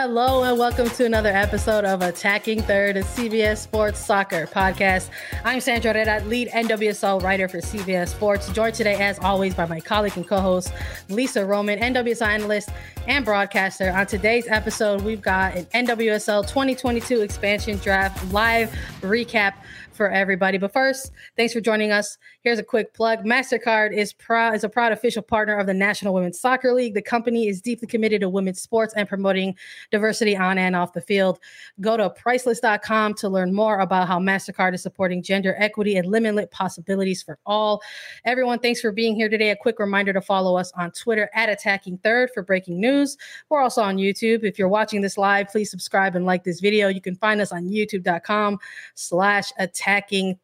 Hello and welcome to another episode of Attacking Third, a CBS Sports Soccer podcast. I'm Sandra Herrera, lead NWSL writer for CBS Sports, joined today, as always, by my colleague and co-host Lisa Roman, NWSL analyst and broadcaster. On today's episode, we've got an NWSL 2022 expansion draft live recap for everybody. But first, thanks for joining us. Here's a quick plug. MasterCard is proud is a proud official partner of the National Women's Soccer League. The company is deeply committed to women's sports and promoting diversity on and off the field. Go to priceless.com to learn more about how MasterCard is supporting gender equity and limitless possibilities for all. Everyone, thanks for being here today. A quick reminder to follow us on Twitter at Attacking Third for breaking news. We're also on YouTube. If you're watching this live, please subscribe and like this video. You can find us on youtube.com slash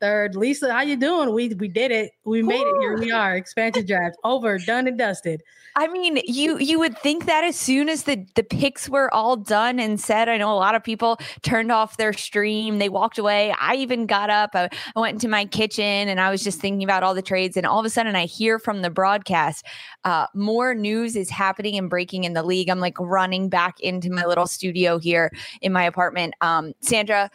third. Lisa, how you doing? We we did it. We made Ooh. it. Here we are. Expansion draft over, done and dusted. I mean, you you would think that as soon as the the picks were all done and said, I know a lot of people turned off their stream. They walked away. I even got up. I, I went into my kitchen and I was just thinking about all the trades. And all of a sudden, I hear from the broadcast, uh, more news is happening and breaking in the league. I'm like running back into my little studio here in my apartment. Um, Sandra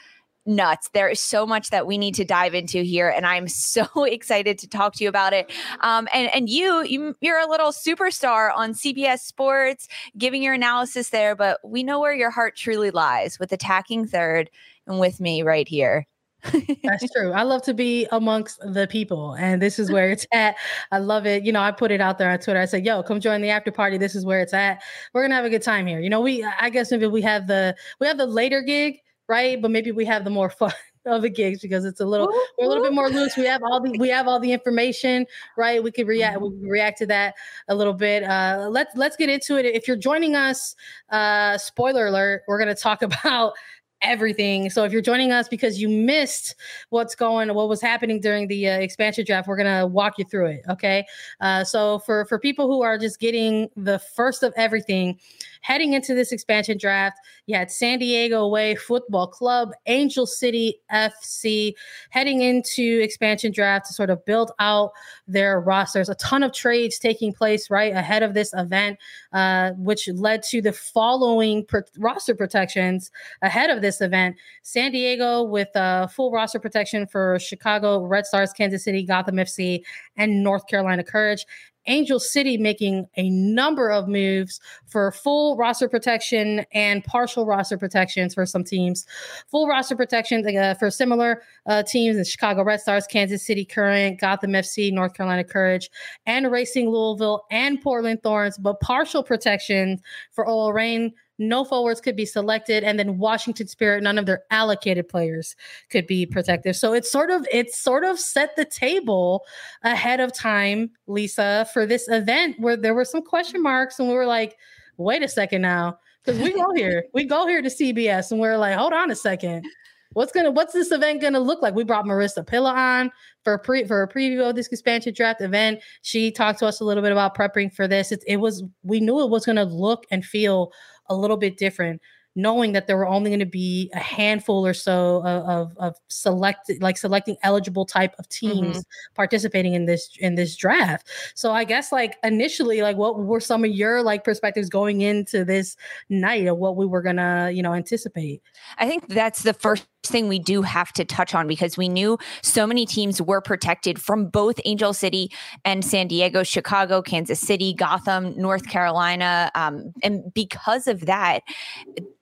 nuts. There is so much that we need to dive into here, and I'm so excited to talk to you about it. Um, and and you, you you're a little superstar on CBS Sports, giving your analysis there, but we know where your heart truly lies with attacking third and with me right here. That's true. I love to be amongst the people, and this is where it's at. I love it. You know, I put it out there on Twitter. I said, "Yo, come join the after party. This is where it's at. We're gonna have a good time here." You know, we I guess maybe we have the we have the later gig right? But maybe we have the more fun of the gigs because it's a little we're a little bit more loose. We have all the we have all the information, right? We could react we could react to that a little bit. Uh let's let's get into it. If you're joining us, uh spoiler alert, we're gonna talk about everything. So if you're joining us because you missed what's going, what was happening during the uh, expansion draft, we're gonna walk you through it. Okay. Uh, so for for people who are just getting the first of everything, heading into this expansion draft, you had San Diego Wave Football Club, Angel City FC, heading into expansion draft to sort of build out their rosters. A ton of trades taking place right ahead of this event, uh, which led to the following per- roster protections ahead of this event. San Diego with uh, full roster protection for Chicago Red Stars, Kansas City, Gotham FC, and North Carolina Courage. Angel City making a number of moves for full roster protection and partial roster protections for some teams. Full roster protection uh, for similar uh, teams in Chicago Red Stars, Kansas City Current, Gotham FC, North Carolina Courage, and Racing Louisville and Portland Thorns, but partial protection for OL Reign, no forwards could be selected and then washington spirit none of their allocated players could be protected so it's sort of it's sort of set the table ahead of time lisa for this event where there were some question marks and we were like wait a second now because we go here we go here to cbs and we're like hold on a second what's gonna what's this event gonna look like? We brought Marissa Pilla on for a pre for a preview of this expansion draft event. She talked to us a little bit about prepping for this. It, it was we knew it was gonna look and feel a little bit different knowing that there were only going to be a handful or so of, of, of selected like selecting eligible type of teams mm-hmm. participating in this in this draft so i guess like initially like what were some of your like perspectives going into this night of what we were gonna you know anticipate i think that's the first thing we do have to touch on because we knew so many teams were protected from both Angel City and San Diego, Chicago, Kansas City, Gotham, North Carolina. Um, and because of that,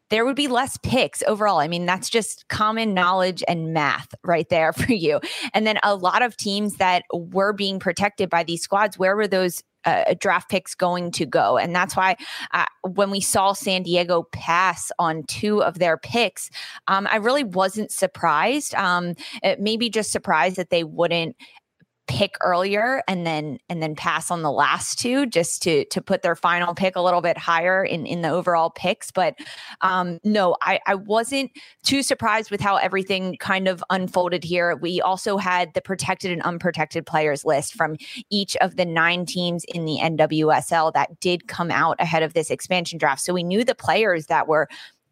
there would be less picks overall. I mean, that's just common knowledge and math right there for you. And then a lot of teams that were being protected by these squads, where were those uh, draft picks going to go. And that's why uh, when we saw San Diego pass on two of their picks, um, I really wasn't surprised. Um, maybe just surprised that they wouldn't pick earlier and then and then pass on the last two just to to put their final pick a little bit higher in in the overall picks. But um no i i wasn't too surprised with how everything kind of unfolded here. We also had the protected and unprotected players list from each of the nine teams in the nwsl that did come out ahead of this expansion draft. So we knew the players that were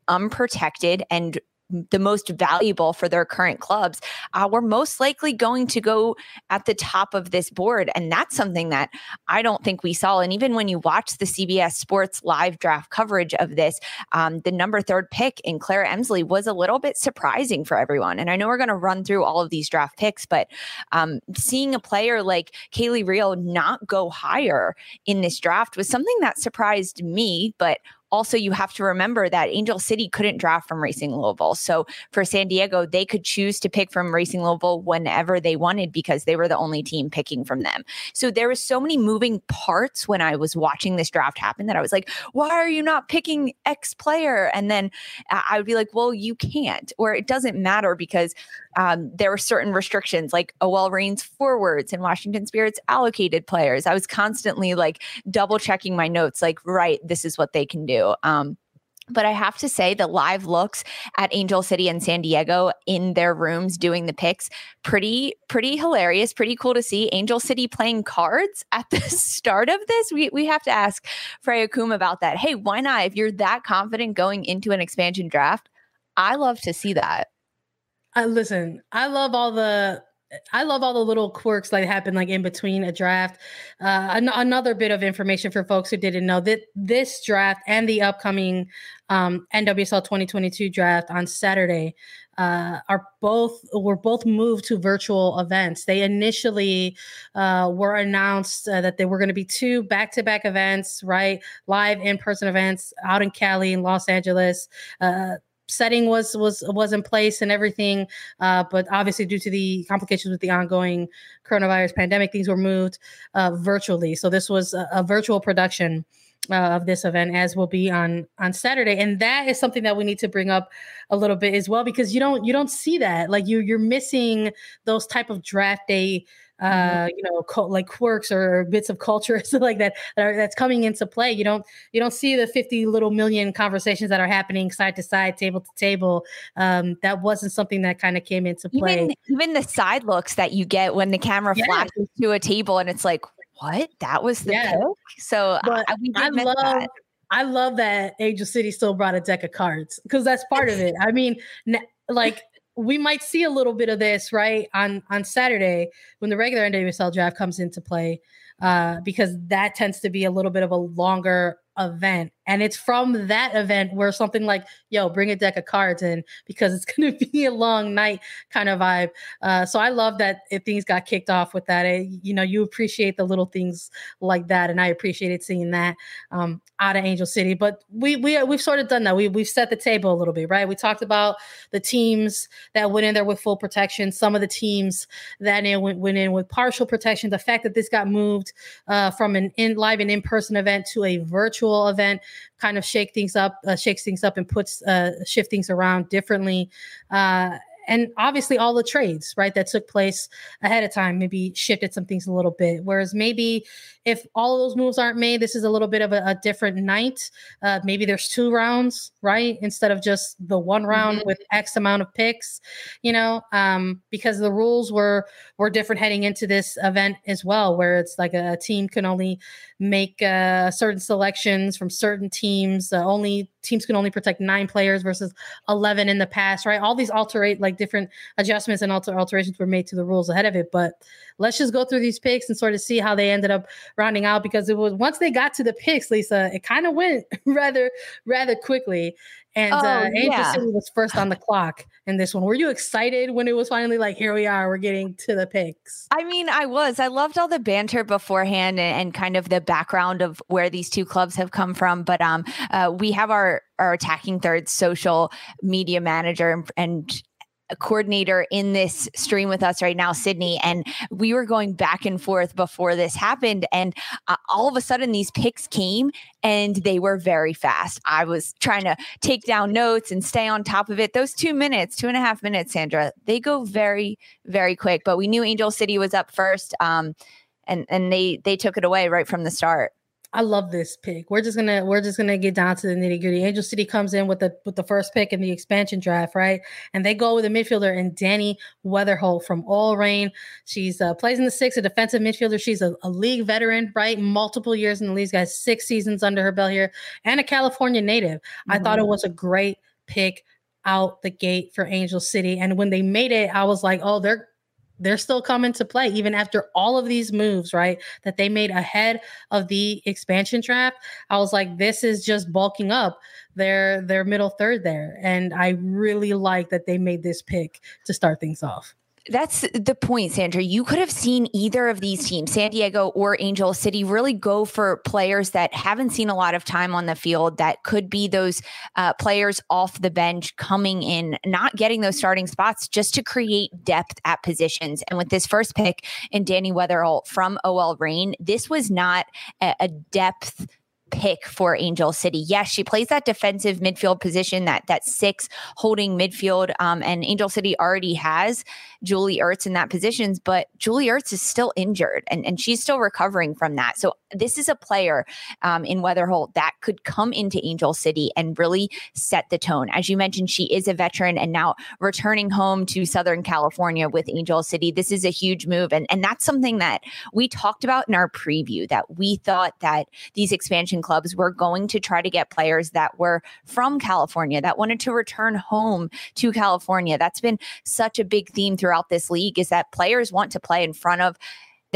unprotected and the most valuable for their current clubs uh, were most likely going to go at the top of this board. And that's something that I don't think we saw. And even when you watch the CBS Sports live draft coverage of this, um, the number third pick in Claire Emslie was a little bit surprising for everyone. And I know we're going to run through all of these draft picks, but um, seeing a player like Kaleigh Riehl not go higher in this draft was something that surprised me, but also you have to remember that Angel City couldn't draft from Racing Louisville. So for San Diego, they could choose to pick from Racing Louisville whenever they wanted because they were the only team picking from them. So there was so many moving parts when I was watching this draft happen that I was like, why are you not picking X player? And then uh, I would be like, well, you can't, or it doesn't matter because um, there were certain restrictions like OL Reign's forwards and Washington Spirits allocated players. I was constantly like double checking my notes, like, right, this is what they can do. Um, but I have to say, the live looks at Angel City and San Diego in their rooms doing the picks, pretty, pretty hilarious, pretty cool to see. Angel City playing cards at the start of this. We, we have to ask Freya Coombe about that. Hey, why not? If you're that confident going into an expansion draft, I love to see that. I listen, I love all the I love all the little quirks that happen like in between a draft. Uh, an- another bit of information for folks who didn't know that this draft and the upcoming um, NWSL 2022 draft on Saturday uh, are both were both moved to virtual events. They initially uh, were announced uh, that they were going to be two back to back events, right? Live in person events out in Cali and Los Angeles. Setting was was was in place and everything uh, but obviously due to the complications with the ongoing coronavirus pandemic things were moved uh, virtually so this was a, a virtual production uh, of this event as will be on on saturday and that is something that we need to bring up a little bit as well because you don't you don't see that like you you're missing those type of draft day. Uh, you know, co- like quirks or bits of culture like that, that are, that's coming into play. You don't you don't see the fifty little million conversations that are happening side to side, table to table. Um, that wasn't something that kind of came into play. Even, even the side looks that you get when the camera yeah. flashes to a table and it's like, what? That was the yeah. pick. So I, I love. That. I love that Angel City still brought a deck of cards because that's part of it. I mean, like we might see a little bit of this right on on Saturday when the regular NWSL draft comes into play, uh, because that tends to be a little bit of a longer event. And it's from that event where something like, yo, bring a deck of cards in because it's going to be a long night kind of vibe. Uh, so I love that if things got kicked off with that. It, you know, you appreciate the little things like that. And I appreciated seeing that um, out of Angel City. But we, we, we've sort of done that. We, we've set the table a little bit, right? We talked about the teams that went in there with full protection, some of the teams that went, went in with partial protection. The fact that this got moved uh, from an in live and in person event to a virtual event kind of shake things up, uh, shakes things up, and puts uh, shift things around differently. Uh, and obviously all the trades right that took place ahead of time maybe shifted some things a little bit. Whereas maybe if all of those moves aren't made this is a little bit of a, a different night. Uh, maybe there's two rounds right instead of just the one round mm-hmm. with x amount of picks you know um, because the rules were were different heading into this event as well where it's like a, a team can only make uh, certain selections from certain teams. Uh, only teams can only protect nine players versus 11 in the past right all these alterate like different adjustments and alter- alterations were made to the rules ahead of it. But let's just go through these picks and sort of see how they ended up rounding out because it was once they got to the picks, Lisa, it kind of went rather rather quickly. And uh, oh, uh, Angel yeah. City was first on the clock in this one. Were you excited when it was finally like, here we are, we're getting to the picks? I mean, I was. I loved all the banter beforehand and, and kind of the background of where these two clubs have come from. But um, uh, we have our our attacking third social media manager and, and coordinator in this stream with us right now, Sydney, and we were going back and forth before this happened. And uh, all of a sudden, these picks came and they were very fast. I was trying to take down notes and stay on top of it. Those two minutes, two and a half minutes, Sandra, they go very, very quick. But we knew Angel City was up first. Um, and, and they they took it away right from the start. I love this pick. We're just gonna we're just gonna get down to the nitty gritty. Angel City comes in with the with the first pick in the expansion draft, right? And they go with a midfielder and Dani Weatherholt from OL Reign. She's uh, plays in the six, a defensive midfielder. She's a, a, league veteran, right? Multiple years in the league, got six seasons under her belt here, and a California native. Mm-hmm. I thought it mm-hmm. was a great pick out the gate for Angel City. And when they made it, I was like, oh, they're they're still coming to play even after all of these moves, right? That they made ahead of the expansion draft. I was like, this is just bulking up their their middle third there. And I really like that they made this pick to start things off. That's the point, Sandra. You could have seen either of these teams, San Diego or Angel City, really go for players that haven't seen a lot of time on the field, that could be those uh, players off the bench coming in, not getting those starting spots just to create depth at positions. And with this first pick in Dani Weatherholt from OL Reign, this was not a, a depth pick for Angel City. Yes, she plays that defensive midfield position, that that six holding midfield. Um, and Angel City already has Julie Ertz in that position, but Julie Ertz is still injured and, and she's still recovering from that. So this is a player um, in Weatherholt that could come into Angel City and really set the tone. As you mentioned, she is a veteran and now returning home to Southern California with Angel City. This is a huge move. And, and that's something that we talked about in our preview that we thought that these expansion clubs were going to try to get players that were from California, that wanted to return home to California. That's been such a big theme throughout this league is that players want to play in front of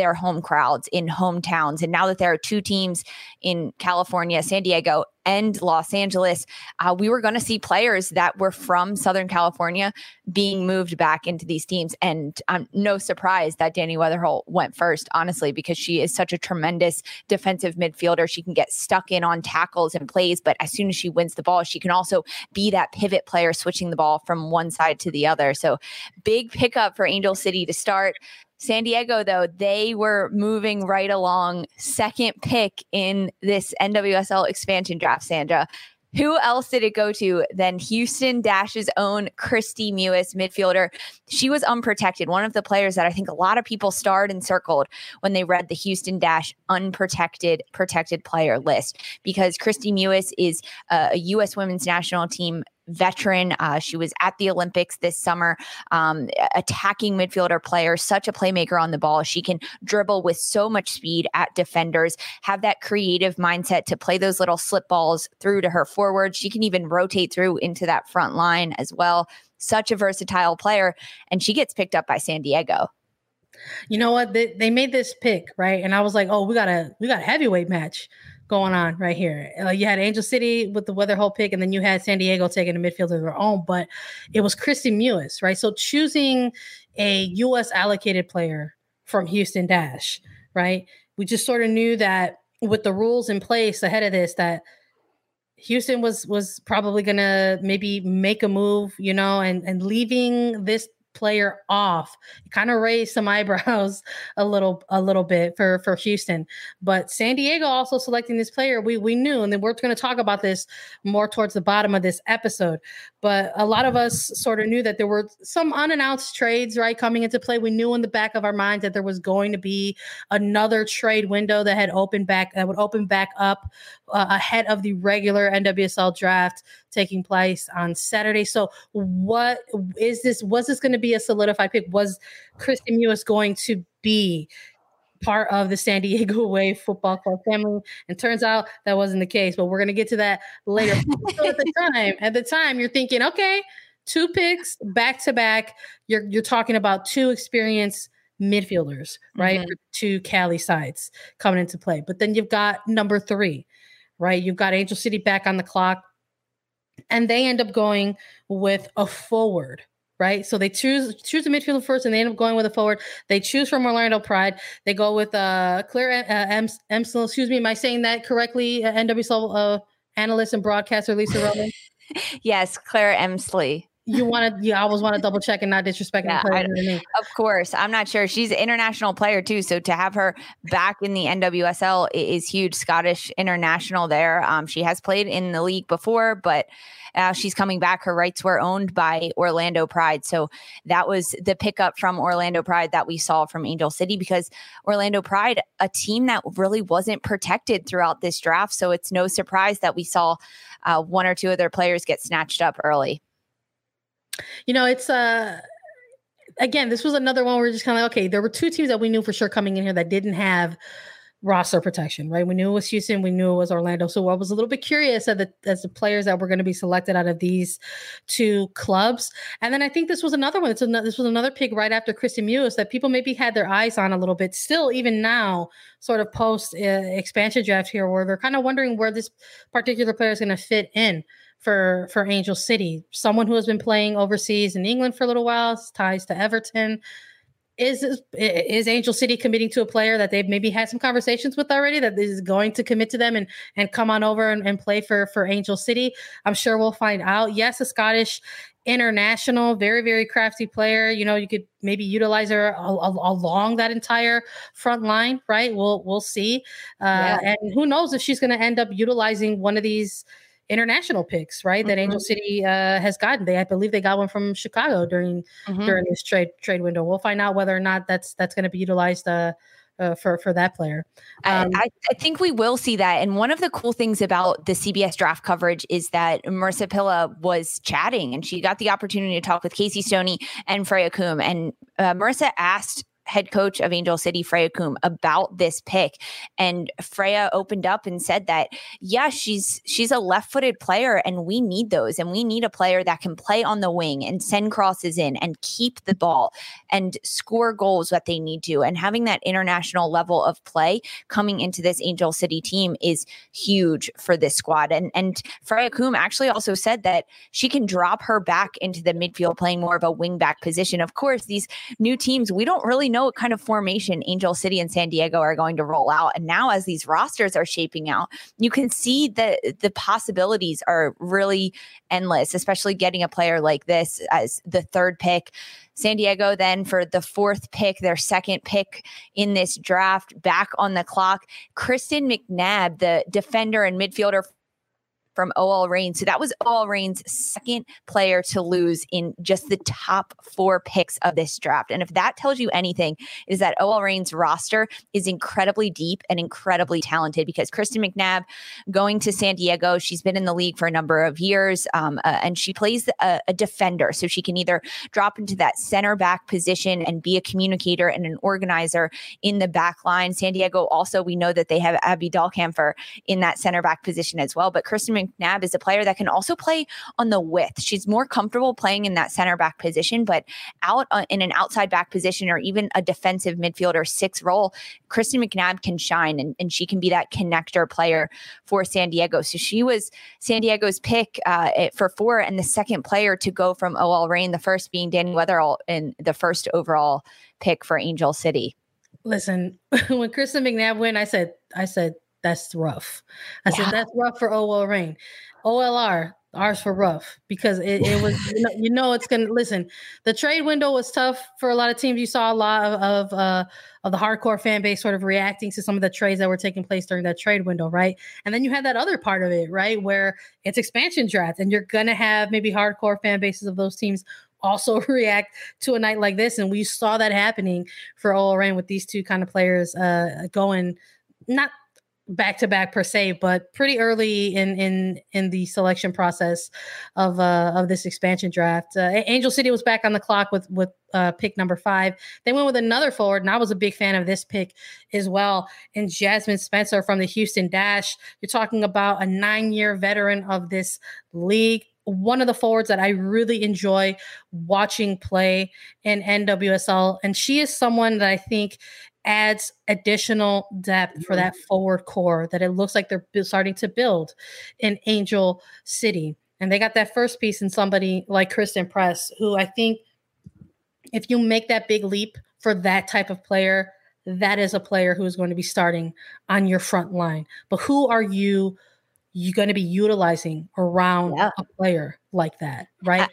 their home crowds in hometowns. And now that there are two teams in California, San Diego, and Los Angeles, uh, we were going to see players that were from Southern California being moved back into these teams. And I'm um, no surprise that Dani Weatherholt went first, honestly, because she is such a tremendous defensive midfielder. She can get stuck in on tackles and plays, but as soon as she wins the ball, she can also be that pivot player switching the ball from one side to the other. So big pickup for Angel City to start. San Diego, though, they were moving right along, second pick in this NWSL expansion draft, Sandra. Who else did it go to than Houston Dash's own Kristie Mewis, midfielder? She was unprotected. One of the players that I think a lot of people starred and circled when they read the Houston Dash unprotected protected player list because Kristie Mewis is a U.S. women's national team veteran. Uh, she was at the Olympics this summer, um, attacking midfielder player, such a playmaker on the ball. She can dribble with so much speed at defenders, have that creative mindset to play those little slip balls through to her forward. She can even rotate through into that front line as well. Such a versatile player. And she gets picked up by San Diego. You know what? They, they made this pick, right? And I was like, oh, we got a we got a heavyweight match going on right here. Uh, you had Angel City with the Weatherholt pick, and then you had San Diego taking a midfielder of their own, but it was Kristie Mewis, right? So choosing a U.S. allocated player from Houston Dash, right? We just sort of knew that with the rules in place ahead of this, that Houston was was probably gonna maybe make a move, you know, and and leaving this player off. kind of raised some eyebrows a little a little bit for for Houston. But San Diego also selecting this player, we we knew, and then we're going to talk about this more towards the bottom of this episode. But a lot of us sort of knew that there were some unannounced trades right coming into play. We knew in the back of our minds that there was going to be another trade window that had opened back that would open back up uh, ahead of the regular NWSL draft taking place on Saturday. So, what is this? Was this going to be a solidified pick? Was Kristie Mewis going to be part of the San Diego Wave Football Club family? And turns out that wasn't the case. But we're going to get to that later. so at the time, at the time, you're thinking, okay, two picks back to back. You're you're talking about two experienced midfielders, right? Mm-hmm. Two Cali sides coming into play. But then you've got number three, right? You've got Angel City back on the clock and they end up going with a forward right? So they choose choose a midfielder first, and they end up going with a forward. They choose from Orlando Pride. They go with uh, Claire uh, Emsl. Excuse me, am I saying that correctly? Uh, NWSL uh, analyst and broadcaster Lisa Roman. yes, Claire Emslie you want to you always want to double check and not disrespect yeah, of course i'm not sure. She's an international player too so to have her back in the nwsl is huge. Scottish international there um, she has played in the league before but uh, she's coming back. Her rights were owned by orlando pride so that was the pickup from orlando pride that we saw from angel city because orlando pride a team that really wasn't protected throughout this draft so it's no surprise that we saw uh, one or two of their players get snatched up early you know, it's uh again, this was another one where we're just kind of like, okay, there were two teams that we knew for sure coming in here that didn't have roster protection, right? We knew it was Houston, we knew it was Orlando. So I was a little bit curious at the as the players that were going to be selected out of these two clubs. And then I think this was another one. It's another, this was another pick right after Kristie Mewis that people maybe had their eyes on a little bit. Still, even now, sort of post uh, expansion draft here, where they're kind of wondering where this particular player is going to fit in for for Angel City. Someone who has been playing overseas in England for a little while, ties to Everton is is Angel City committing to a player that they've maybe had some conversations with already that is going to commit to them and and come on over and, and play for for Angel City? I'm sure we'll find out. Yes, a Scottish international, very very crafty player. You know, you could maybe utilize her a, a, along that entire front line, right? We'll we'll see. Uh, yeah. And who knows if she's going to end up utilizing one of these international picks, right? Mm-hmm. That Angel City uh, has gotten. They, I believe, they got one from Chicago during mm-hmm. during this trade trade window. We'll find out whether or not that's that's going to be utilized. Uh, uh, for for that player. Um, I, I, think we will see that. And one of the cool things about the CBS draft coverage is that Marissa Pilla was chatting and she got the opportunity to talk with Casey Stoney and Freya Coombe. And uh, Marissa asked head coach of Angel City, Freya Coombe, about this pick. And Freya opened up and said that, yeah, she's she's a left-footed player, and we need those. And we need a player that can play on the wing and send crosses in and keep the ball and score goals that they need to. And having that international level of play coming into this Angel City team is huge for this squad. And and Freya Coombe actually also said that she can drop her back into the midfield, playing more of a wing back position. Of course, these new teams, we don't really know know what kind of formation Angel City and San Diego are going to roll out. And now, as these rosters are shaping out, you can see that the possibilities are really endless, especially getting a player like this as the third pick. San Diego, then for the fourth pick, their second pick in this draft, back on the clock. Kristen McNabb, the defender and midfielder from OL Reign. So that was OL Reign's second player to lose in just the top four picks of this draft. And if that tells you anything, is that OL Reign's roster is incredibly deep and incredibly talented because Kristen McNabb going to San Diego, she's been in the league for a number of years um, uh, and she plays a, a defender. So she can either drop into that center back position and be a communicator and an organizer in the back line. San Diego also, we know that they have Abby Dahlkemper in that center back position as well. But Kristen McNabb is a player that can also play on the width. She's more comfortable playing in that center back position, but out uh, in an outside back position or even a defensive midfielder six role, Kristen McNabb can shine and, and she can be that connector player for San Diego. So she was San Diego's pick uh, for four and the second player to go from OL Reign, the first being Dani Weatherholt in the first overall pick for Angel City. Listen, when Kristen McNabb went, I said, I said, that's rough. I yeah. said that's rough for OL Reign. OLR, ours for rough because it, it was you know, you know, it's gonna listen. The trade window was tough for a lot of teams. You saw a lot of of, uh, of the hardcore fan base sort of reacting to some of the trades that were taking place during that trade window, right? And then you had that other part of it, right, where it's expansion draft, and you're gonna have maybe hardcore fan bases of those teams also react to a night like this. And we saw that happening for OL Reign with these two kind of players uh, going not back to back per se, but pretty early in in in the selection process of uh of this expansion draft. Uh, Angel City was back on the clock with with uh, pick number five. They went with another forward, and I was a big fan of this pick as well. And Jasmine Spencer from the Houston Dash. You're talking about a nine year veteran of this league one of the forwards that I really enjoy watching play in NWSL. And she is someone that I think adds additional depth for that forward core that it looks like they're starting to build in Angel City. And they got that first piece in somebody like Christen Press, who I think if you make that big leap for that type of player, that is a player who is going to be starting on your front line. But who are you you going to be utilizing around yeah. a player like that, right?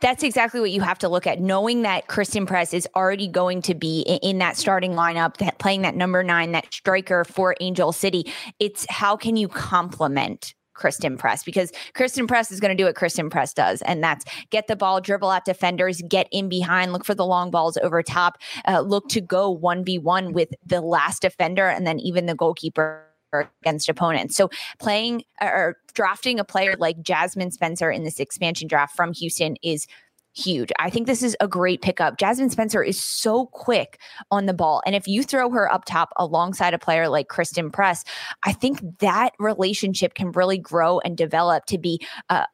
That's exactly what you have to look at. Knowing that Christen Press is already going to be in, in, that starting lineup, that playing that number nine, that striker for Angel City. It's how can you complement Christen Press because Christen Press is going to do what Christen Press does, and that's get the ball, dribble at defenders, get in behind, look for the long balls over top, uh, look to go one v one with the last defender, and then even the goalkeeper against opponents. So playing or drafting a player like Jasmine Spencer in this expansion draft from Houston is huge. I think this is a great pickup. Jasmine Spencer is so quick on the ball. And if you throw her up top alongside a player like Christen Press, I think that relationship can really grow and develop to be a,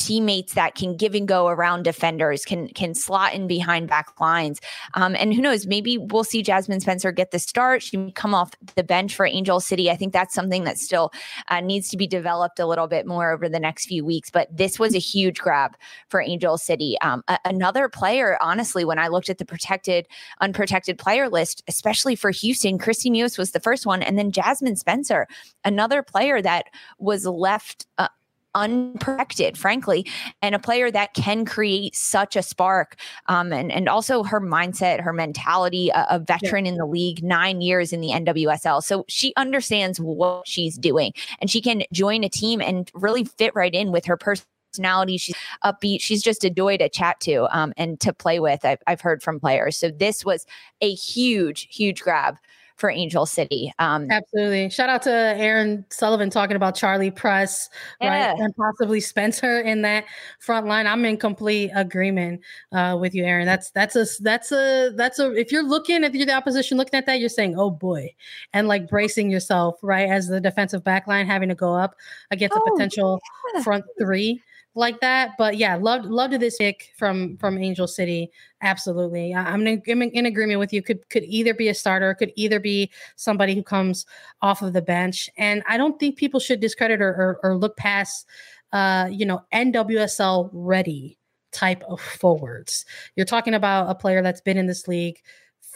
teammates that can give and go around defenders, can can slot in behind back lines. Um, and who knows, maybe we'll see Jasmine Spencer get the start. She come off the bench for Angel City. I think that's something that still uh, needs to be developed a little bit more over the next few weeks. But this was a huge grab for Angel City. Um, a- another player, honestly, when I looked at the protected, unprotected player list, especially for Houston, Kristie Mewis was the first one, and then Jasmine Spencer, another player that was left. Uh, unprotected, frankly, and a player that can create such a spark. Um, and, and also her mindset, her mentality, a, a veteran yeah. in the league, nine years in the NWSL. So she understands what she's doing and she can join a team and really fit right in with her personality. She's upbeat. She's just a joy to chat to um, and to play with. I've, I've heard from players. So this was a huge, huge grab for Angel City. Um, Absolutely. Shout out to Aaron Sullivan talking about Charlie Press, yeah. right? And possibly Spencer in that front line. I'm in complete agreement uh, with you, Aaron. That's that's a that's a that's a if you're looking at the opposition looking at that, you're saying, oh boy, and like bracing yourself, right? As the defensive back line having to go up against oh, a potential yeah. front three like that. But yeah, loved loved this pick from from Angel City. Absolutely, I'm in, I'm in agreement with you. Could could either be a starter, could either be somebody who comes off of the bench, and I don't think people should discredit or or, or look past, uh, you know, NWSL ready type of forwards. You're talking about a player that's been in this league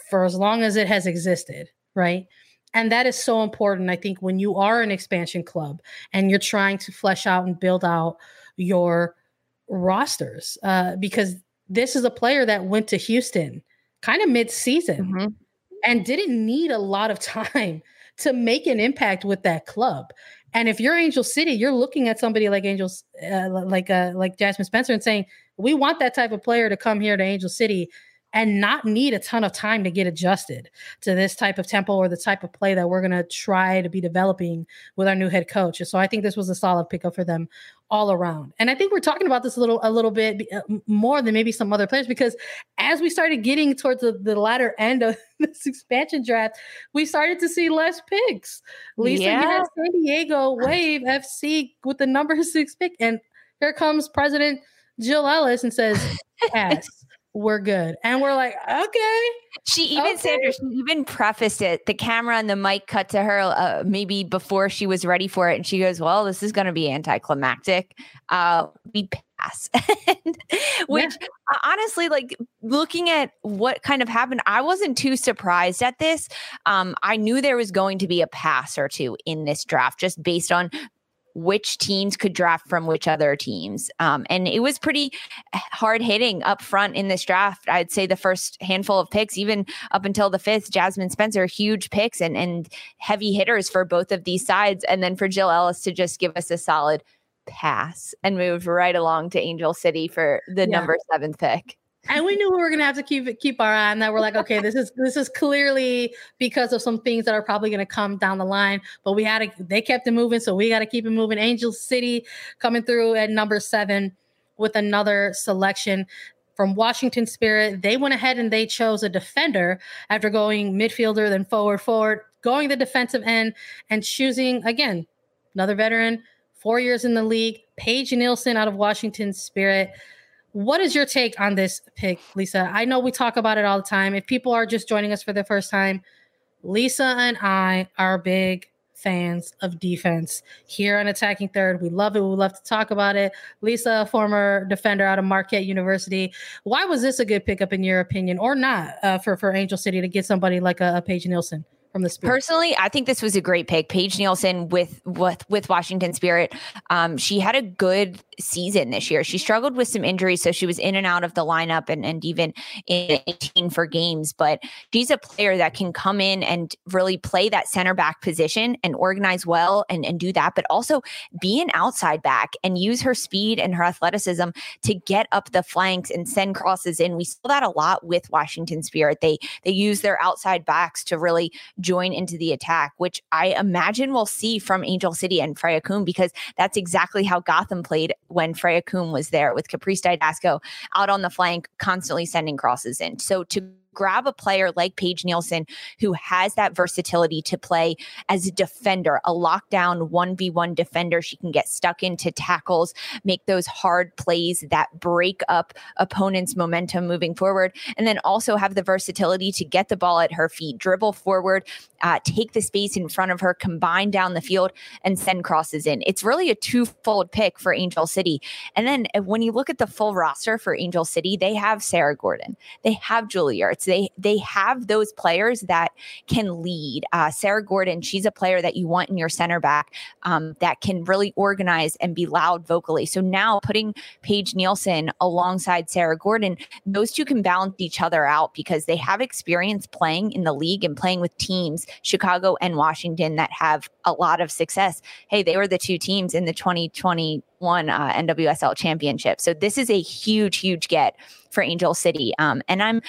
for as long as it has existed, right? And that is so important. I think when you are an expansion club and you're trying to flesh out and build out your rosters uh, because this is a player that went to Houston kind of mid season mm-hmm. and didn't need a lot of time to make an impact with that club. And if you're Angel City, you're looking at somebody like Angels, uh, like uh, like Jasmine Spencer, and saying, "We want that type of player to come here to Angel City and not need a ton of time to get adjusted to this type of tempo or the type of play that we're going to try to be developing with our new head coach. So I think this was a solid pickup for them all around. And I think we're talking about this a little a little bit uh, more than maybe some other players because as we started getting towards the, the latter end of this expansion draft, we started to see less picks. Lisa, yeah. you had San Diego Wave FC with the number six pick, and here comes President Jill Ellis and says, "Pass." We're good. And we're like, okay. She even okay. said, she even prefaced it. The camera and the mic cut to her uh, maybe before she was ready for it. And she goes, well, this is going to be anticlimactic. Uh, we pass. Which yeah. honestly, like looking at what kind of happened, I wasn't too surprised at this. Um, I knew there was going to be a pass or two in this draft just based on which teams could draft from which other teams. Um, and it was pretty hard hitting up front in this draft. I'd say the first handful of picks, even up until the fifth, Jasmine Spencer, huge picks and, and heavy hitters for both of these sides. And then for Jill Ellis to just give us a solid pass and move right along to Angel City for the yeah. number seven pick and we knew we were gonna have to keep keep our eye on that. We're like, okay, this is this is clearly because of some things that are probably gonna come down the line. But we had to. They kept it moving, so we got to keep it moving. Angel City coming through at number seven with another selection from Washington Spirit. They went ahead and they chose a defender after going midfielder, then forward, forward, going the defensive end, and choosing again another veteran, four years in the league, Paige Nielsen out of Washington Spirit. What is your take on this pick, Lisa? I know we talk about it all the time. If people are just joining us for the first time, Lisa and I are big fans of defense here on Attacking Third. We love it. We love to talk about it. Lisa, former defender out of Marquette University. Why was this a good pickup in your opinion, or not, uh, for for Angel City to get somebody like a, a Paige Nielsen? From the Spirit? Personally, I think this was a great pick. Paige Nielsen with with with Washington Spirit. Um, she had a good season this year. She struggled with some injuries, so she was in and out of the lineup and, and even in 18 for games. But she's a player that can come in and really play that center back position and organize well and, and do that, but also be an outside back and use her speed and her athleticism to get up the flanks and send crosses in. We saw that a lot with Washington Spirit. They they use their outside backs to really join into the attack, which I imagine we'll see from Angel City and Freya Coombe because that's exactly how Gotham played when Freya Coombe was there with Caprice Dydasco out on the flank, constantly sending crosses in. So to grab a player like Paige Nielsen who has that versatility to play as a defender, a lockdown 1v1 defender. She can get stuck into tackles, make those hard plays that break up opponents' momentum moving forward, and then also have the versatility to get the ball at her feet, dribble forward, uh, take the space in front of her, combine down the field, and send crosses in. It's really a twofold pick for Angel City. And then uh, when you look at the full roster for Angel City, they have Sarah Gordon, they have Julie Ertz, they they have those players that can lead. Uh, Sarah Gordon, she's a player that you want in your center back um, that can really organize and be loud vocally. So now putting Paige Nielsen alongside Sarah Gordon, those two can balance each other out because they have experience playing in the league and playing with teams, Chicago and Washington, that have a lot of success. Hey, they were the two teams in the 2021 uh, NWSL championship. So this is a huge, huge get for Angel City. Um, and I'm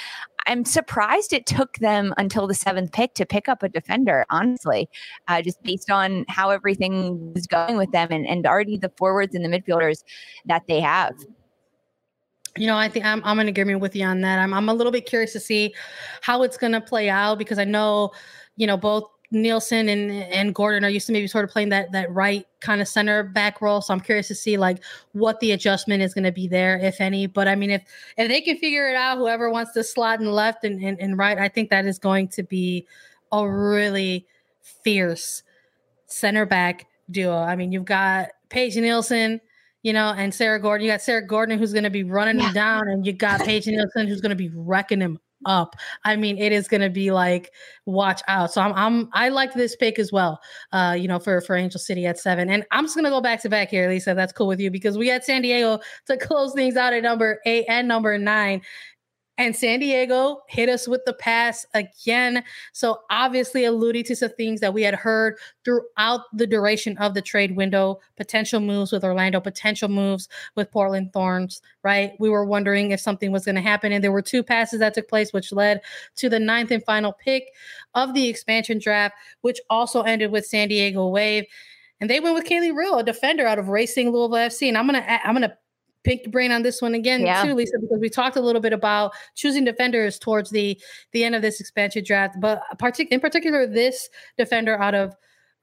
I'm surprised it took them until the seventh pick to pick up a defender, honestly, uh, just based on how everything was going with them and, and already the forwards and the midfielders that they have. You know, I think I'm, I'm going to agree with you on that. I'm, I'm a little bit curious to see how it's going to play out because I know, you know, both Nielsen and and Gordon are used to maybe sort of playing that that right kind of center back role. So I'm curious to see like what the adjustment is going to be there, if any. But I mean, if if they can figure it out, whoever wants to slot in left and, and, and right, I think that is going to be a really fierce center back duo. I mean, you've got Paige Nielsen, you know, and Sarah Gordon. You got Sarah Gordon who's going to be running yeah. him down, and you got Paige Nielsen who's going to be wrecking him up. I mean, it is going to be like watch out. So I'm I'm I like this pick as well. Uh, you know, for for Angel City at seven, and I'm just going to go back to back here, Lisa. That's cool with you because we had San Diego to close things out at number eight and number nine, and San Diego hit us with the pass again. So, obviously, alluding to some things that we had heard throughout the duration of the trade window potential moves with Orlando, potential moves with Portland Thorns, right? We were wondering if something was going to happen. And there were two passes that took place, which led to the ninth and final pick of the expansion draft, which also ended with San Diego Wave. And they went with Kaleigh Riehl, a defender out of Racing Louisville FC. And I'm gonna I'm gonna pick your brain on this one again yeah. too, Lisa, because we talked a little bit about choosing defenders towards the the end of this expansion draft, but partic- in particular this defender out of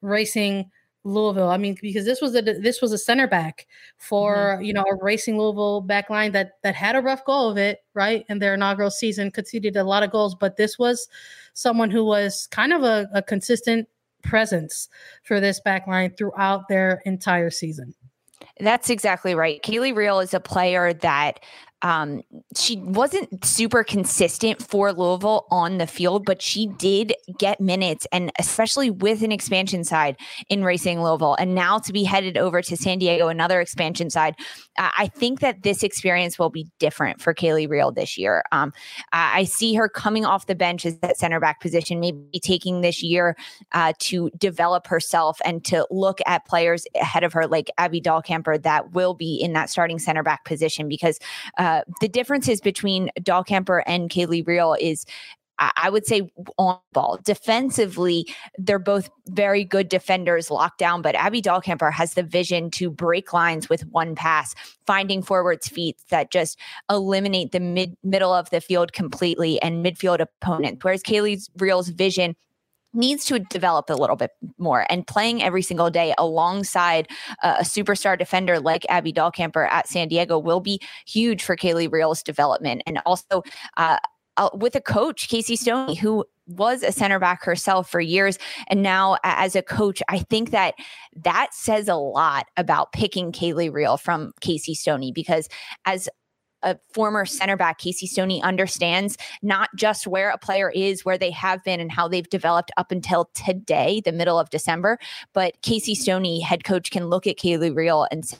Racing Louisville. I mean, because this was a this was a center back for mm-hmm. you know a Racing Louisville back line that that had a rough go of it, right? In their inaugural season, conceded a lot of goals, but this was someone who was kind of a, a consistent presence for this back line throughout their entire season. That's exactly right. Kaleigh Riehl is a player that um, she wasn't super consistent for Louisville on the field, but she did get minutes, and especially with an expansion side in Racing Louisville, and now to be headed over to San Diego, another expansion side. I think that this experience will be different for Kaleigh Riehl this year. Um, I see her coming off the bench as that center back position, maybe taking this year uh, to develop herself and to look at players ahead of her, like Abby Dahlkemper, that will be in that starting center back position because. Uh, the differences between Dahlkemper and Kaleigh Riehl is I would say on ball. Defensively, they're both very good defenders locked down, but Abby Dahlkemper has the vision to break lines with one pass, finding forwards feet that just eliminate the mid middle of the field completely and midfield opponent. Whereas Kaleigh Riehl's vision needs to develop a little bit more and playing every single day alongside uh, a superstar defender like Abby Dahlkemper at San Diego will be huge for Kaleigh Riehl's development. And also uh, uh, with a coach, Casey Stoney, who was a center back herself for years and now as a coach i think that that says a lot about picking kaleigh riehl from casey stoney because as a former center back, Casey Stoney, understands not just where a player is, where they have been, and how they've developed up until today, the middle of December, but Casey Stoney, head coach, can look at Kaleigh Riehl and say,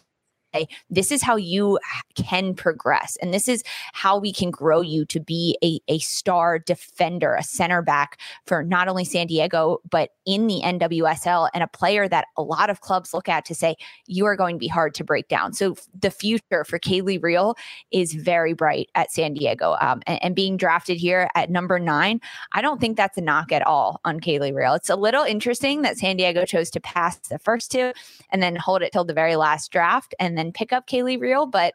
this is how you can progress. And this is how we can grow you to be a, a star defender, a center back for not only San Diego, but in the NWSL and a player that a lot of clubs look at to say, you are going to be hard to break down. So the future for Kaleigh Riehl is very bright at San Diego. Um, and, and being drafted here at number nine, I don't think that's a knock at all on Kaleigh Riehl. It's a little interesting that San Diego chose to pass the first two and then hold it till the very last draft and then pick up Kaleigh Riehl. But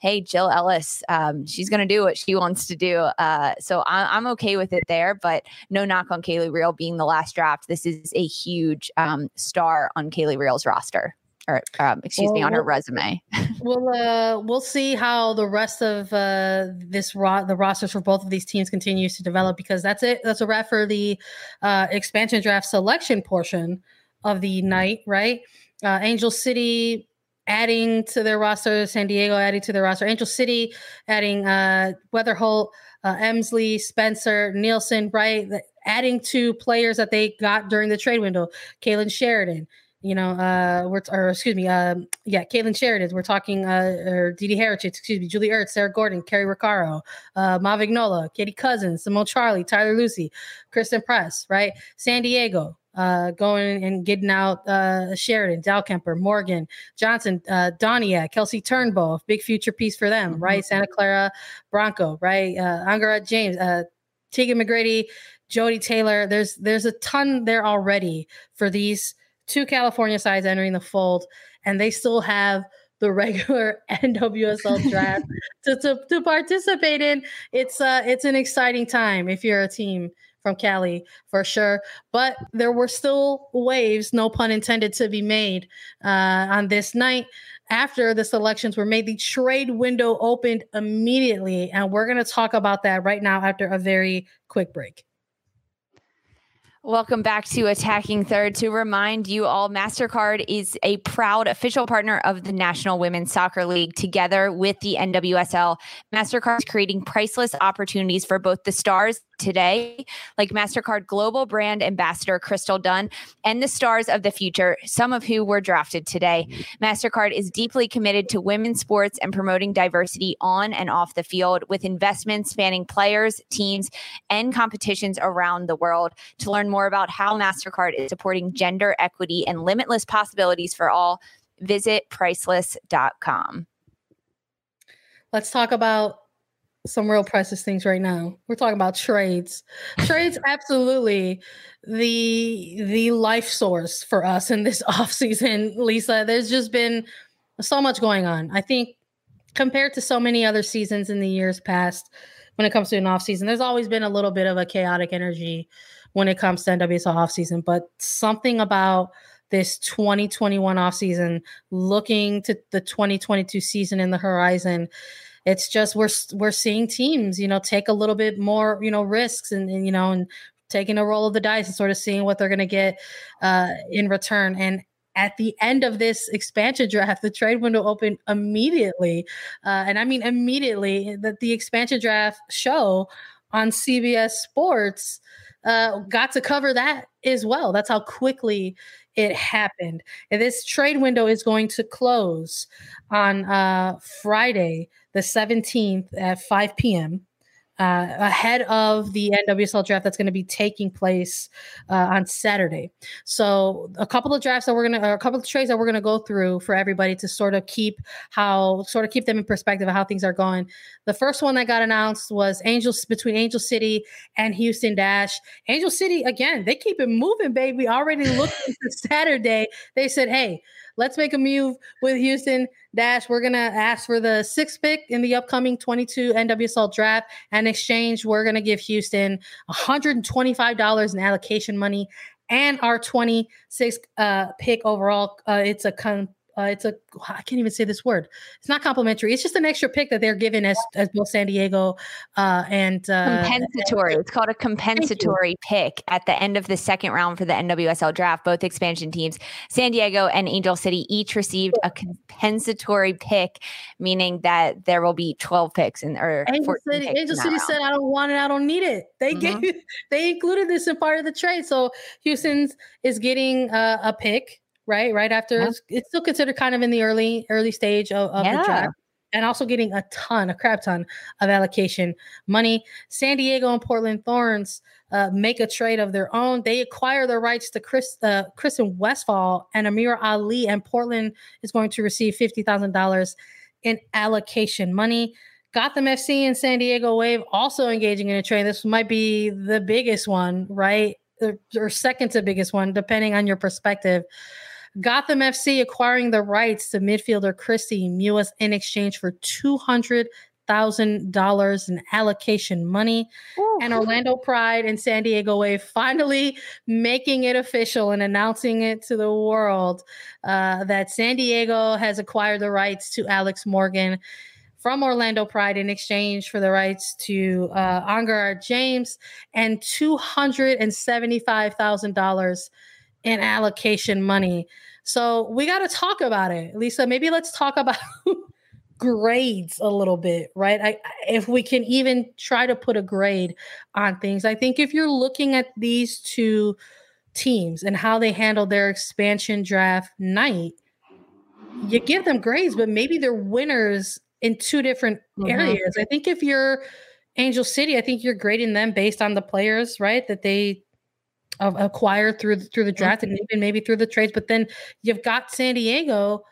hey, Jill Ellis, um, she's going to do what she wants to do. Uh, so I, am okay with it there, but no knock on Kaleigh Riehl being the last draft. This is a huge um, star on Kaleigh Riehl's roster. Or um, excuse well, me, on her resume. we'll uh, we'll see how the rest of uh, this ro- the rosters for both of these teams continues to develop because that's it. That's a wrap for the uh, expansion draft selection portion of the night, right? Uh, Angel City adding to their roster, San Diego adding to their roster, Angel City adding uh, Weatherholt, uh, Emslie, Spencer, Nielsen, right? Adding to players that they got during the trade window, Kailen Sheridan. You know, uh, we're or excuse me, um, yeah, Kailen Sheridan. We're talking, uh, or DiDi Haračić, excuse me, Julie Ertz, Sarah Gordon, Cari Roccaro, uh, Mavignola, Katie Cousins, Simone Charley, Tyler Lussi, Christen Press, right? San Diego, uh, going and getting out uh, Sheridan, Dahlkemper, Morgan, Johnson, uh, Doniak, Kelsey Turnbull, big future piece for them, mm-hmm. right? Santa Clara Bronco, right? Uh, Angharad James, uh, Tegan McGrady, Jodie Taylor. There's there's a ton there already for these two California sides entering the fold, and they still have the regular NWSL draft to, to, to participate in. It's uh it's an exciting time if you're a team from Cali for sure. But there were still waves, no pun intended, to be made uh, on this night. After the selections were made, the trade window opened immediately. And we're going to talk about that right now after a very quick break. Welcome back to Attacking Third. To remind you all, MasterCard is a proud official partner of the National Women's Soccer League together with the NWSL. MasterCard is creating priceless opportunities for both the stars today, like MasterCard Global Brand Ambassador Crystal Dunn and the stars of the future, some of who were drafted today. MasterCard is deeply committed to women's sports and promoting diversity on and off the field with investments spanning players, teams, and competitions around the world. To learn more about how MasterCard is supporting gender equity and limitless possibilities for all, visit priceless.com. Let's talk about some real precious things right now. We're talking about trades. Trades absolutely the the life source for us in this off season, Lisa. There's just been so much going on. I think compared to so many other seasons in the years past when it comes to an off season, there's always been a little bit of a chaotic energy when it comes to NWSL offseason, but something about this 2021 offseason, looking to the 2022 season in the horizon it's just we're we're seeing teams, you know, take a little bit more, you know, risks and, and you know, and taking a roll of the dice and sort of seeing what they're going to get uh, in return. And at the end of this expansion draft, the trade window opened immediately, uh, and I mean immediately. That the expansion draft show on CBS Sports uh, got to cover that as well. That's how quickly it happened. And this trade window is going to close on uh, Friday, the 17th at 5 p.m uh, ahead of the NWSL draft that's going to be taking place uh, on Saturday. So a couple of drafts that we're gonna, a couple of trades that we're gonna go through for everybody to sort of keep how, sort of keep them in perspective of how things are going. The first one that got announced was Angels between Angel City and Houston Dash. Angel City again, they keep it moving, baby. Already looking to Saturday. They said, hey let's make a move with Houston Dash. We're gonna ask for the sixth pick in the upcoming 22 NWSL draft. And exchange, we're gonna give Houston $125 in allocation money and our 26th uh, pick overall. Uh, it's a con- uh, it's a I can't even say this word. It's not complimentary. It's just an extra pick that they're given as as both San Diego uh, and uh, compensatory. And, it's called a compensatory pick at the end of the second round for the NWSL draft. Both expansion teams, San Diego and Angel City, each received a compensatory pick, meaning that there will be twelve picks in or Angel City. Angel City round. said, "I don't want it. I don't need it." They mm-hmm. gave they included this in part of the trade. So Houston's is getting uh, a pick right? Right after yeah. it's still considered kind of in the early early stage of, of yeah. the draft and also getting a ton, a crap ton of allocation money. San Diego and Portland Thorns uh, make a trade of their own. They acquire the rights to Chris, uh, Christen Westphal and Amirah Ali, and Portland is going to receive fifty thousand dollars in allocation money. Gotham FC and San Diego Wave also engaging in a trade. This might be the biggest one, right? Or, or second to biggest one, depending on your perspective. Gotham FC acquiring the rights to midfielder Kristie Mewis in exchange for two hundred thousand dollars in allocation money, Ooh. and Orlando Pride and San Diego Wave finally making it official and announcing it to the world uh, that San Diego has acquired the rights to Alex Morgan from Orlando Pride in exchange for the rights to uh, Angharad James and two hundred and seventy-five thousand dollars in allocation money. So we got to talk about it, Lisa. Maybe let's talk about grades a little bit, right? I, if we can even try to put a grade on things, I think if you're looking at these two teams and how they handled their expansion draft night, you give them grades, but maybe they're winners in two different mm-hmm. areas. I think if you're Angel City, I think you're grading them based on the players, right? That they acquired through through the draft mm-hmm. and even maybe through the trades. But then you've got San Diego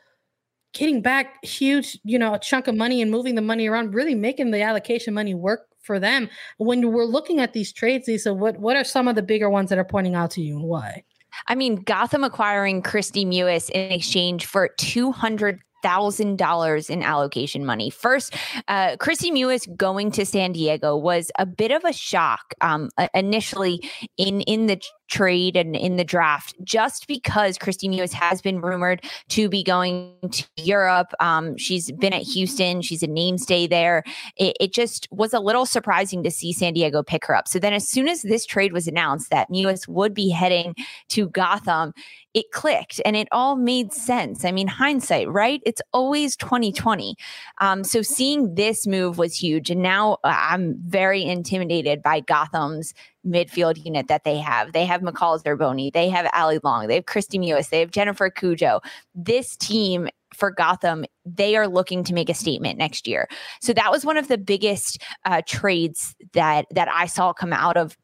getting back huge, you know, a chunk of money and moving the money around, really making the allocation money work for them. When we're looking at these trades, Lisa, what what are some of the bigger ones that are pointing out to you and why? I mean, Gotham acquiring Kristie Mewis in exchange for two hundred $1,000 in allocation money. First, uh, Kristie Mewis going to San Diego was a bit of a shock um, initially in, in the trade and in the draft just because Kristie Mewis has been rumored to be going to Europe. Um, she's been at Houston. She's a name stay there. It, it, just was a little surprising to see San Diego pick her up. So then as soon as this trade was announced that Mewis would be heading to Gotham, it clicked and it all made sense. I mean, hindsight, right? It's always 2020. Um, so seeing this move was huge. And now uh, I'm very intimidated by Gotham's midfield unit that they have. They have McCall Zerboni, they have Allie Long, they have Kristie Mewis, they have Jennifer Cudjoe. This team for Gotham, they are looking to make a statement next year. So that was one of the biggest uh, trades that that I saw come out of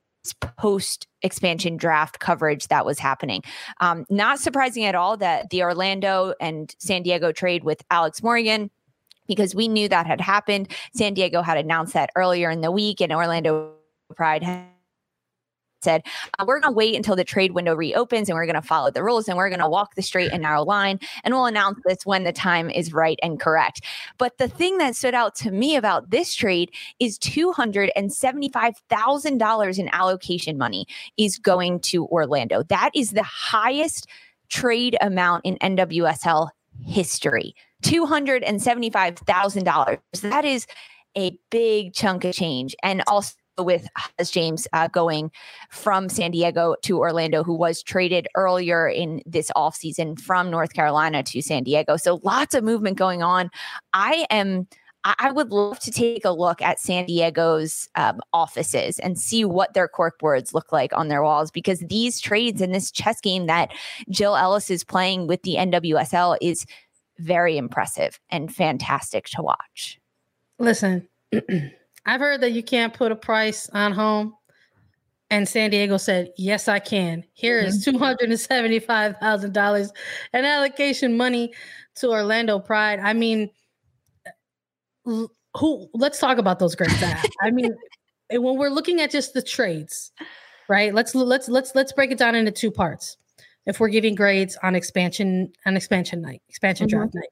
post expansion draft coverage that was happening. Um, not surprising at all that the Orlando and San Diego trade with Alex Morgan because we knew that had happened. San Diego had announced that earlier in the week, and Orlando Pride said, uh, we're going to wait until the trade window reopens and we're going to follow the rules and we're going to walk the straight and narrow line and we'll announce this when the time is right and correct. But the thing that stood out to me about this trade is $275,000 in allocation money is going to Orlando. That is the highest trade amount in NWSL history. $275,000. That is a big chunk of change. And also, with Haz James uh, going from San Diego to Orlando, who was traded earlier in this offseason from North Carolina to San Diego. So lots of movement going on. I am. I would love to take a look at San Diego's um, offices and see what their cork boards look like on their walls because these trades and this chess game that Jill Ellis is playing with the NWSL is very impressive and fantastic to watch. Listen, I've heard that you can't put a price on home. And San Diego said, Yes, I can. Here is mm-hmm. $275,000 and allocation money to Orlando Pride. I mean, who let's talk about those grades. I mean, when we're looking at just the trades, right? Let's let's let's let's break it down into two parts. If we're giving grades on expansion on expansion night, expansion mm-hmm. draft night.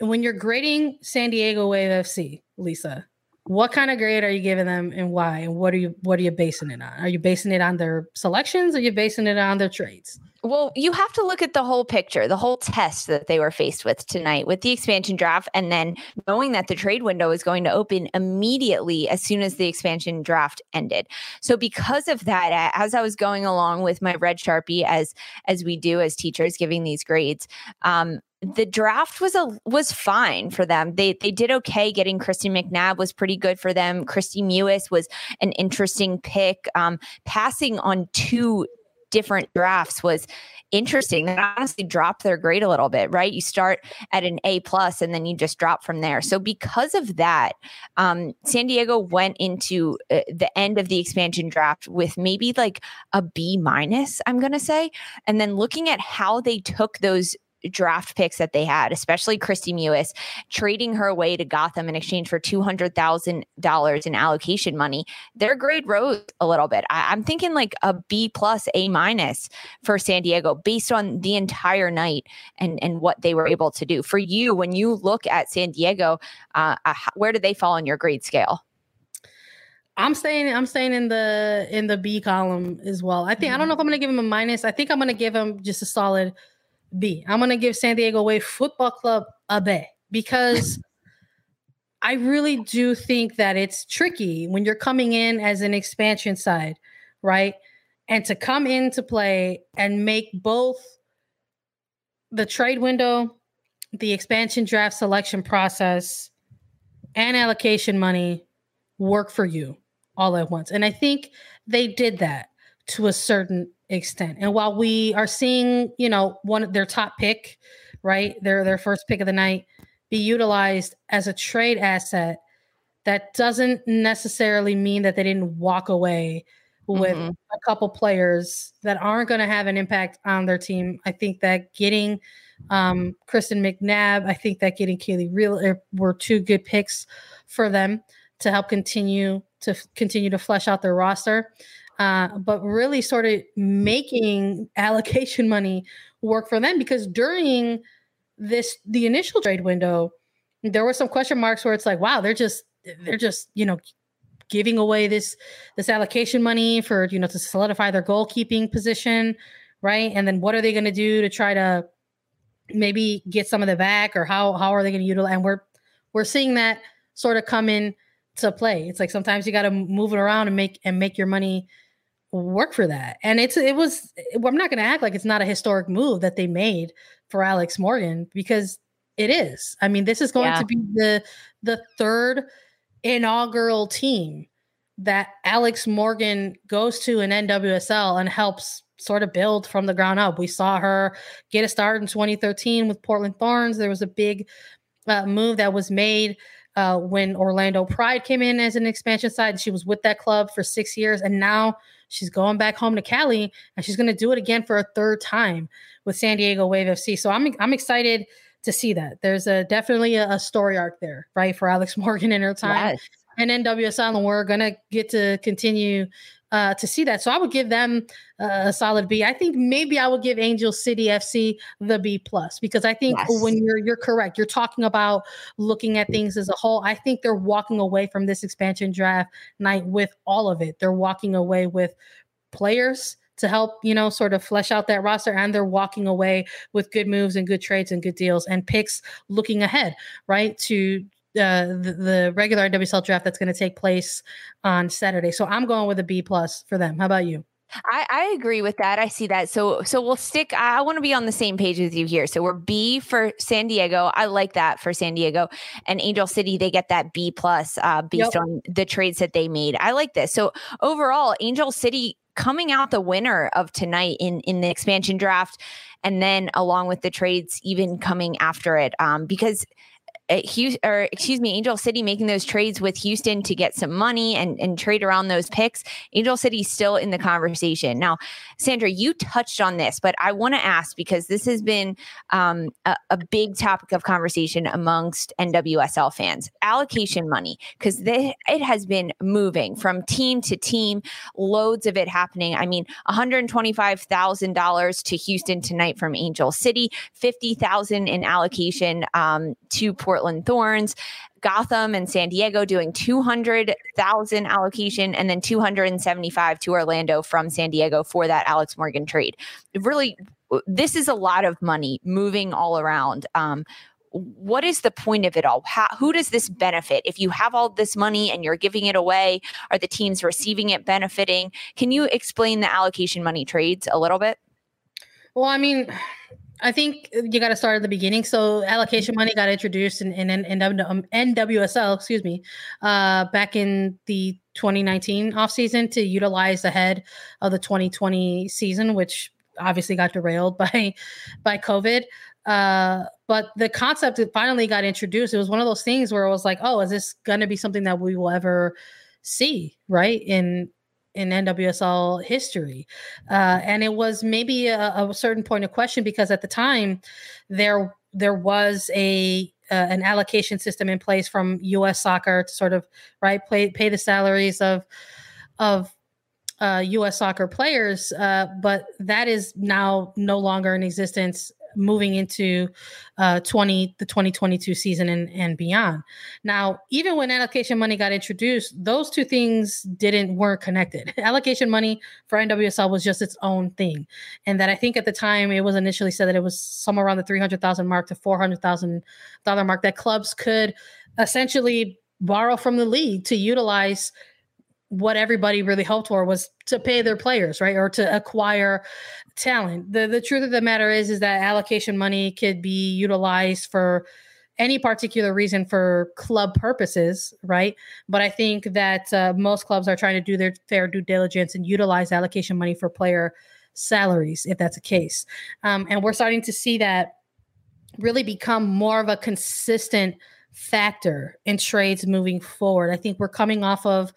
And when you're grading San Diego Wave FC, Lisa, what kind of grade are you giving them and why? And what are you what are you basing it on? Are you basing it on their selections? Or are you basing it on their trades well you have to look at the whole picture the whole test that they were faced with tonight with the expansion draft and then knowing that the trade window is going to open immediately as soon as the expansion draft ended. So because of that as i was going along with my red sharpie as as we do as teachers giving these grades um, the draft was a was fine for them. They they did okay. Getting Kristen McNabb was pretty good for them. Kristie Mewis was an interesting pick. Um, passing on two different drafts was interesting. That honestly dropped their grade a little bit, right? You start at an A plus and then you just drop from there. So because of that, um, San Diego went into uh, the end of the expansion draft with maybe like a B minus, I'm going to say. And then looking at how they took those draft picks that they had, especially Kristie Mewis, trading her away to Gotham in exchange for $200,000 in allocation money, their grade rose a little bit. I, am thinking like a B plus, A minus for San Diego based on the entire night and, and what they were able to do. For you, when you look at San Diego, uh, uh where do they fall on your grade scale? I'm staying. I'm staying in the in the B column as well. I think I don't know if I'm going to give him a minus. I think I'm going to give him just a solid B. I'm to give San Diego Wave Football Club a B because I really do think that it's tricky when you're coming in as an expansion side, right? And to come into play and make both the trade window, the expansion draft selection process, and allocation money work for you all at once. And I think they did that to a certain extent. And while we are seeing, you know, one of their top pick, right, their their first pick of the night, be utilized as a trade asset, that doesn't necessarily mean that they didn't walk away with mm-hmm. a couple players that aren't going to have an impact on their team. I think that getting um, Kristen McNabb, I think that getting Kaleigh Riehl er, were two good picks for them to help continue to continue to flesh out their roster uh, but really sort of making allocation money work for them because during this the initial trade window there were some question marks where it's like wow they're just they're just you know giving away this this allocation money for you know to solidify their goalkeeping position right? And then what are they going to do to try to maybe get some of the back or how how are they going to utilize and we're we're seeing that sort of come in to play. It's like sometimes you got to move it around and make and make your money work for that. And it's it was I'm not going to act like it's not a historic move that they made for Alex Morgan because it is. I mean, this is going yeah. to be the the third inaugural team that Alex Morgan goes to in NWSL and helps sort of build from the ground up. We saw her get a start in 2013 with Portland Thorns. There was a big uh, move that was made uh, when Orlando Pride came in as an expansion side. She was with that club for six years, and now She's going back home to Cali and she's going to do it again for a third time with San Diego Wave FC. So I'm I'm excited to see that. There's a definitely a, a story arc there, right, for Alex Morgan in her time. Yes. And NWSL, and we're gonna get to continue uh, to see that. So I would give them uh, a solid B. I think maybe I would give Angel City FC the B plus because I think yes. when you're you're correct, you're talking about looking at things as a whole. I think they're walking away from this expansion draft night with all of it. They're walking away with players to help you know sort of flesh out that roster and they're walking away with good moves and good trades and good deals and picks looking ahead right to uh, the, the regular NWSL draft that's going to take place on Saturday. So I'm going with a B plus for them. How about you? I, I agree with that. I see that. So so we'll stick. I want to be on the same page with you here. So we're B for San Diego. I like that for San Diego and Angel City. They get that B plus uh, based yep. on the trades that they made. I like this. So overall, Angel City coming out the winner of tonight in in the expansion draft, and then along with the trades even coming after it, um, because Houston, or excuse me, Angel City making those trades with Houston to get some money and, and trade around those picks. Angel City's still in the conversation. Now, Sandra, you touched on this, but I want to ask because this has been um, a, a, big topic of conversation amongst NWSL fans allocation money, because it has been moving from team to team, loads of it happening. I mean, $125,000 to Houston tonight from Angel City, 50000 in allocation um, to Port Portland Thorns. Gotham and San Diego doing 200,000 allocation and then 275 to Orlando from San Diego for that Alex Morgan trade. Really, this is a lot of money moving all around. Um, what is the point of it all? How, who does this benefit? If you have all this money and you're giving it away, are the teams receiving it benefiting? Can you explain the allocation money trades a little bit? Well, I mean, I think you got to start at the beginning. So allocation money got introduced in, in, in, NWSL, excuse me, uh, back in the 2019 offseason to utilize ahead of the 2020 season, which obviously got derailed by by COVID. Uh, but the concept that finally got introduced, it was one of those things where it was like, oh, is this going to be something that we will ever see, right? In in NWSL history. Uh, and it was maybe a, a, certain point of question because at the time there there was a uh, an allocation system in place from U.S. Soccer to sort of right pay pay the salaries of of uh, U.S. soccer players, uh, but that is now no longer in existence moving into uh, 20 the 2022 season and, and beyond. Now even when allocation money got introduced those two things didn't weren't connected. Allocation money for nwsl was just its own thing and that i think at the time it was initially said that it was somewhere around the 300000 mark to 400000 dollar mark that clubs could essentially borrow from the league to utilize what everybody really hoped for was to pay their players, right? Or to acquire talent. The the truth of the matter is is that allocation money could be utilized for any particular reason for club purposes, right? But I think that uh, most clubs are trying to do their fair due diligence and utilize allocation money for player salaries, if that's the case. Um, and we're starting to see that really become more of a consistent factor in trades moving forward. I think we're coming off of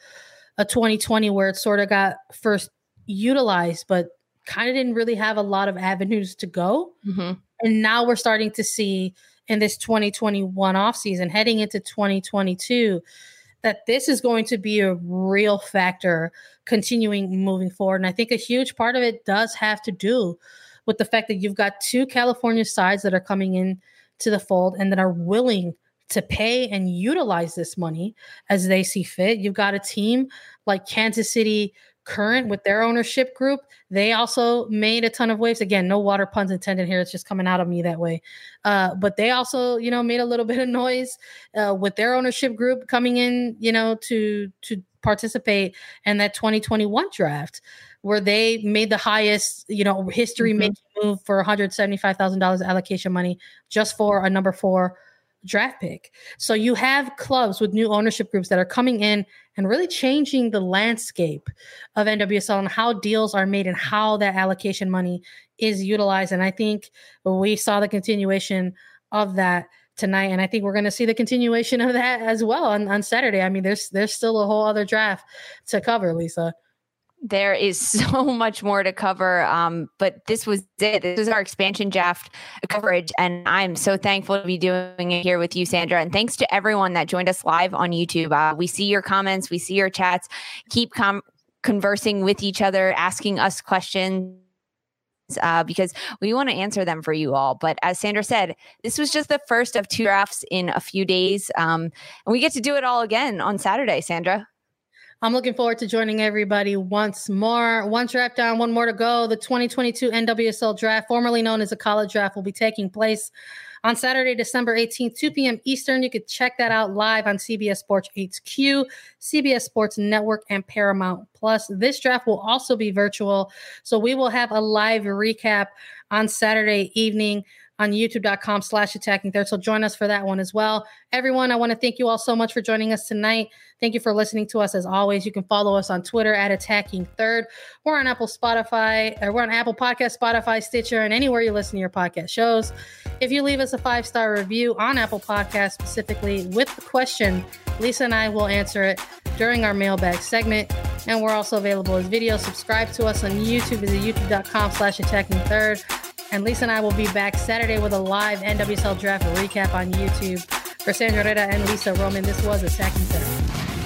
a 2020 where it sort of got first utilized, but kind of didn't really have a lot of avenues to go. Mm-hmm. And now we're starting to see in this 2021 off season, heading into 2022, that this is going to be a real factor continuing moving forward. And I think a huge part of it does have to do with the fact that you've got two California sides that are coming in to the fold and that are willing to pay and utilize this money as they see fit. You've got a team like Kansas City Current with their ownership group. They also made a ton of waves. Again, no water puns intended here. It's just coming out of me that way. Uh, but they also, you know, made a little bit of noise uh, with their ownership group coming in, you know, to to participate in that 2021 draft where they made the highest, you know, history making mm-hmm. move for $175,000 allocation money just for a number four draft pick. So you have clubs with new ownership groups that are coming in and really changing the landscape of NWSL and how deals are made and how that allocation money is utilized. And I think we saw the continuation of that tonight and i think we're going to see the continuation of that as well on, on saturday i mean there's there's still a whole other draft to cover lisa there is so much more to cover. Um, but this was it. This was our expansion draft coverage. And I'm so thankful to be doing it here with you, Sandra. And thanks to everyone that joined us live on YouTube. Uh, we see your comments, we see your chats. Keep com- conversing with each other, asking us questions. Uh, because we want to answer them for you all. But as Sandra said, this was just the first of two drafts in a few days. Um, and we get to do it all again on Saturday, Sandra. I'm looking forward to joining everybody once more. One draft down, one more to go. The 2022 NWSL draft, formerly known as a college draft, will be taking place on Saturday, December 18th, 2 p.m. Eastern. You could check that out live on CBS Sports HQ, CBS Sports Network, and Paramount Plus. This draft will also be virtual, so we will have a live recap on Saturday evening on youtube.com slash attacking third. So join us for that one as well. Everyone, I want to thank you all so much for joining us tonight. Thank you for listening to us as always. You can follow us on Twitter at attacking third. We're on Apple Spotify, or we're on Apple Podcast, Spotify, Stitcher, and anywhere you listen to your podcast shows. If you leave us a five star review on Apple Podcast specifically with the question, Lisa and I will answer it during our mailbag segment. And we're also available as video. Subscribe to us on YouTube. Visit youtube.com slash attacking third. And Lisa and I will be back Saturday with a live NWSL draft recap on YouTube. For Sandra Herrera and Lisa Roman, this was Attacking Third.